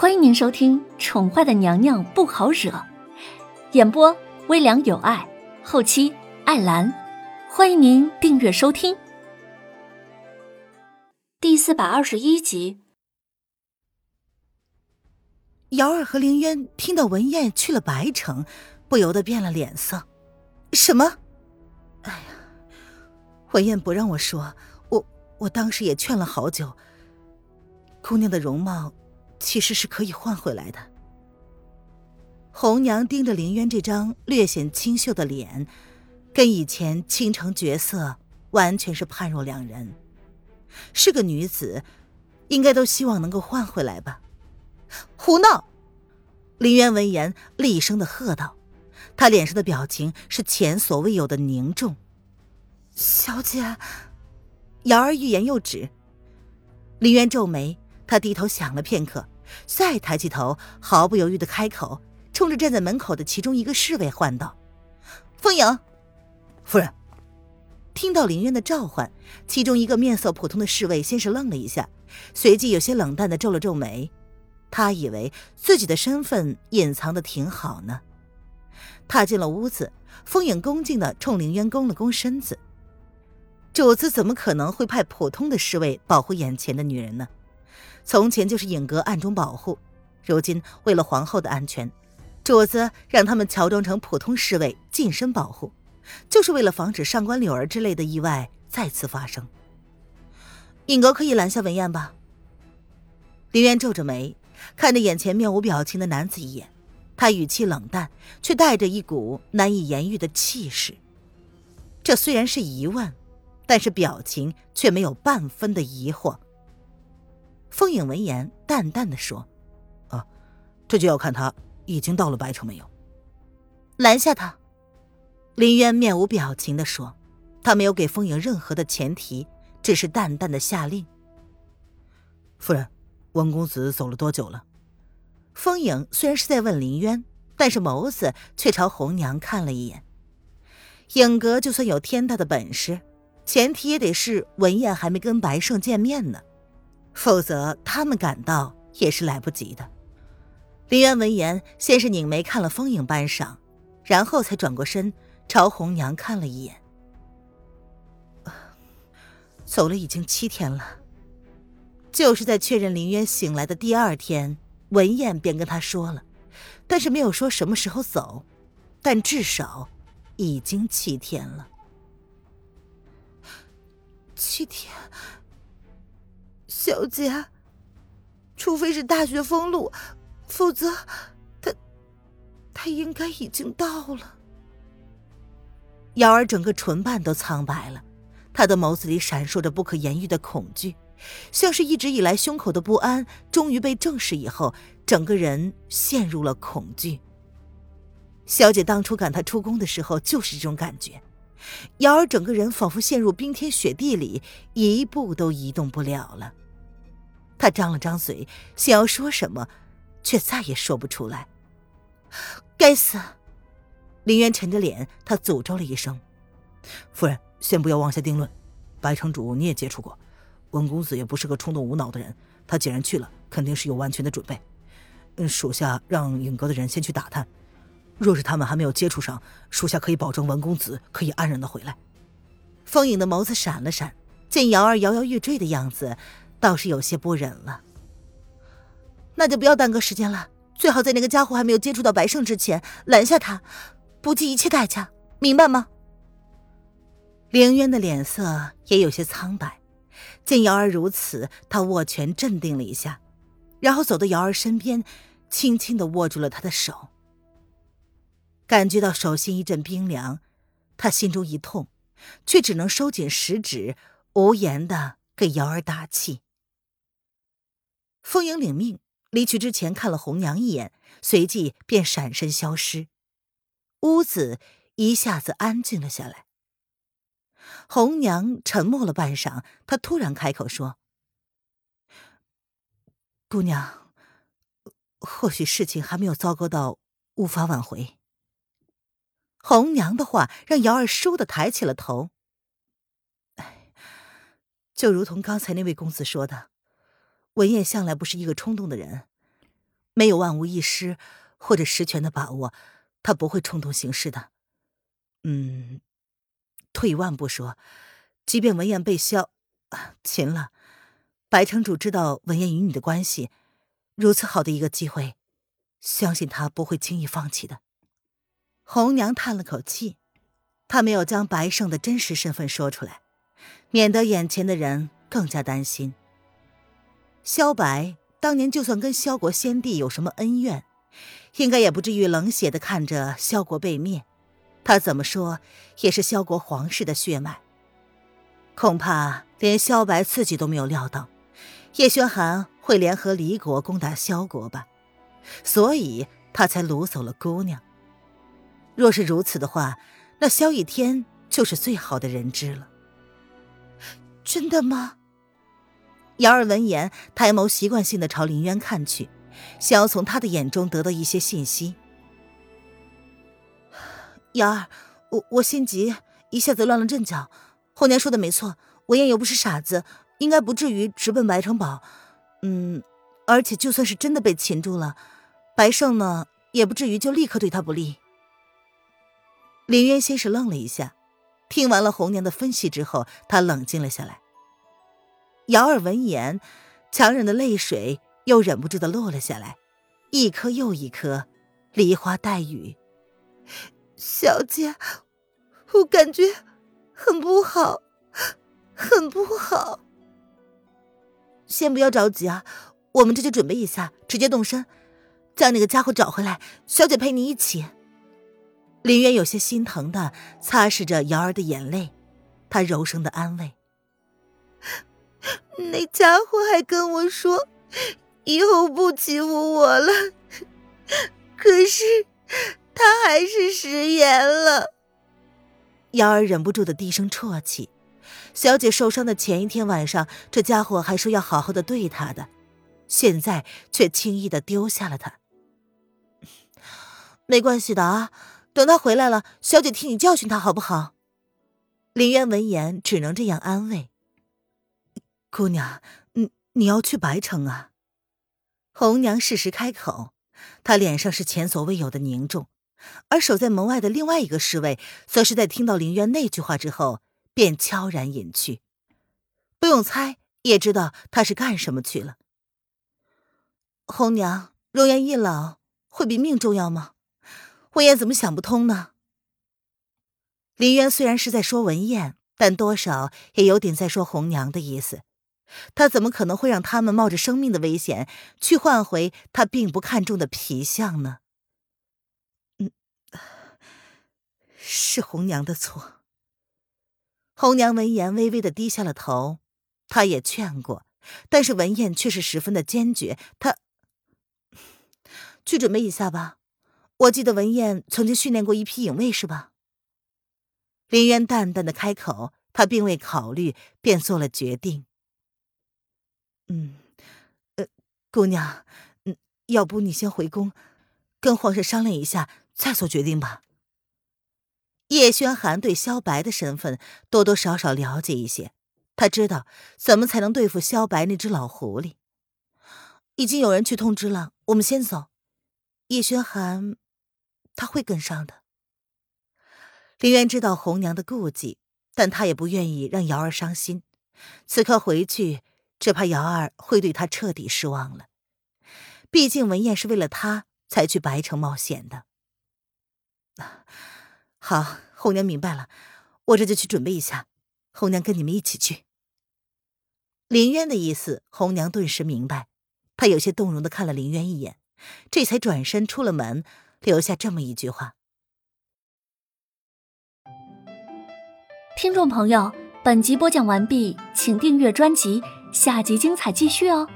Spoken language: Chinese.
欢迎您收听《宠坏的娘娘不好惹》，演播微凉有爱，后期艾兰。欢迎您订阅收听。第四百二十一集，瑶儿和凌渊听到文燕去了白城，不由得变了脸色。什么？哎呀，文燕不让我说，我我当时也劝了好久。姑娘的容貌。其实是可以换回来的。红娘盯着林渊这张略显清秀的脸，跟以前倾城绝色完全是判若两人。是个女子，应该都希望能够换回来吧？胡闹！林渊闻言厉声的喝道，他脸上的表情是前所未有的凝重。小姐，瑶儿欲言又止。林渊皱眉。他低头想了片刻，再抬起头，毫不犹豫的开口，冲着站在门口的其中一个侍卫唤道：“风影，夫人。”听到林渊的召唤，其中一个面色普通的侍卫先是愣了一下，随即有些冷淡的皱了皱眉。他以为自己的身份隐藏的挺好呢。踏进了屋子，风影恭敬的冲林渊躬了躬身子。主子怎么可能会派普通的侍卫保护眼前的女人呢？从前就是影阁暗中保护，如今为了皇后的安全，主子让他们乔装成普通侍卫近身保护，就是为了防止上官柳儿之类的意外再次发生。影阁可以拦下文燕吧？林渊皱着眉，看着眼前面无表情的男子一眼，他语气冷淡，却带着一股难以言喻的气势。这虽然是疑问，但是表情却没有半分的疑惑。风影闻言，淡淡的说：“啊，这就要看他已经到了白城没有。”拦下他。林渊面无表情的说：“他没有给风影任何的前提，只是淡淡的下令。”夫人，温公子走了多久了？风影虽然是在问林渊，但是眸子却朝红娘看了一眼。影阁就算有天大的本事，前提也得是文燕还没跟白胜见面呢。否则，他们赶到也是来不及的。林渊闻言，先是拧眉看了风影半晌，然后才转过身朝红娘看了一眼。走了已经七天了，就是在确认林渊醒来的第二天，文燕便跟他说了，但是没有说什么时候走，但至少已经七天了。七天。小姐，除非是大雪封路，否则他他应该已经到了。瑶儿整个唇瓣都苍白了，她的眸子里闪烁着不可言喻的恐惧，像是一直以来胸口的不安终于被证实以后，整个人陷入了恐惧。小姐当初赶他出宫的时候就是这种感觉，瑶儿整个人仿佛陷入冰天雪地里，一步都移动不了了。他张了张嘴，想要说什么，却再也说不出来。该死！林渊沉着脸，他诅咒了一声：“夫人，先不要妄下定论。白城主你也接触过，文公子也不是个冲动无脑的人。他既然去了，肯定是有万全的准备。嗯，属下让影阁的人先去打探，若是他们还没有接触上，属下可以保证文公子可以安然的回来。”风影的眸子闪了闪，见瑶儿摇摇欲坠的样子。倒是有些不忍了，那就不要耽搁时间了，最好在那个家伙还没有接触到白胜之前拦下他，不计一切代价，明白吗？凌渊的脸色也有些苍白，见瑶儿如此，他握拳镇定了一下，然后走到瑶儿身边，轻轻的握住了她的手。感觉到手心一阵冰凉，他心中一痛，却只能收紧食指，无言的给瑶儿打气。风影领命，离去之前看了红娘一眼，随即便闪身消失。屋子一下子安静了下来。红娘沉默了半晌，她突然开口说：“姑娘，或许事情还没有糟糕到无法挽回。”红娘的话让瑶儿倏地抬起了头。就如同刚才那位公子说的。文燕向来不是一个冲动的人，没有万无一失或者十全的把握，他不会冲动行事的。嗯，退一万步说，即便文燕被萧擒了，白城主知道文燕与你的关系，如此好的一个机会，相信他不会轻易放弃的。红娘叹了口气，她没有将白胜的真实身份说出来，免得眼前的人更加担心。萧白当年就算跟萧国先帝有什么恩怨，应该也不至于冷血的看着萧国被灭。他怎么说也是萧国皇室的血脉，恐怕连萧白自己都没有料到，叶轩寒会联合离国攻打萧国吧，所以他才掳走了姑娘。若是如此的话，那萧逸天就是最好的人质了。真的吗？瑶儿闻言，抬眸习惯性的朝林渊看去，想要从他的眼中得到一些信息。瑶儿，我我心急，一下子乱了阵脚。红娘说的没错，文燕又不是傻子，应该不至于直奔白城堡。嗯，而且就算是真的被擒住了，白胜呢，也不至于就立刻对他不利。林渊先是愣了一下，听完了红娘的分析之后，他冷静了下来。瑶儿闻言，强忍的泪水又忍不住的落了下来，一颗又一颗，梨花带雨。小姐，我感觉很不好，很不好。先不要着急啊，我们这就准备一下，直接动身，将那个家伙找回来。小姐陪你一起。林渊有些心疼的擦拭着瑶儿的眼泪，他柔声的安慰：“那家伙还跟我说，以后不欺负我了，可是……”他还是食言了。瑶儿忍不住的低声啜泣。小姐受伤的前一天晚上，这家伙还说要好好的对她的，现在却轻易的丢下了他。没关系的啊，等他回来了，小姐替你教训他好不好？林渊闻言只能这样安慰。姑娘，你你要去白城啊？红娘适时开口，她脸上是前所未有的凝重。而守在门外的另外一个侍卫，则是在听到林渊那句话之后，便悄然隐去。不用猜，也知道他是干什么去了。红娘，容颜一老，会比命重要吗？文燕怎么想不通呢？林渊虽然是在说文燕，但多少也有点在说红娘的意思。他怎么可能会让他们冒着生命的危险，去换回他并不看重的皮相呢？嗯是红娘的错。红娘闻言，微微的低下了头。她也劝过，但是文燕却是十分的坚决。她去准备一下吧。我记得文燕曾经训练过一批影卫，是吧？林渊淡淡的开口，他并未考虑，便做了决定。嗯，呃，姑娘，嗯，要不你先回宫，跟皇上商量一下，再做决定吧。叶轩寒对萧白的身份多多少少了解一些，他知道怎么才能对付萧白那只老狐狸。已经有人去通知了，我们先走。叶轩寒他会跟上的。林渊知道红娘的顾忌，但他也不愿意让瑶儿伤心。此刻回去，只怕瑶儿会对他彻底失望了。毕竟文燕是为了他才去白城冒险的。好，红娘明白了，我这就去准备一下。红娘跟你们一起去。林渊的意思，红娘顿时明白，她有些动容的看了林渊一眼，这才转身出了门，留下这么一句话：听众朋友，本集播讲完毕，请订阅专辑，下集精彩继续哦。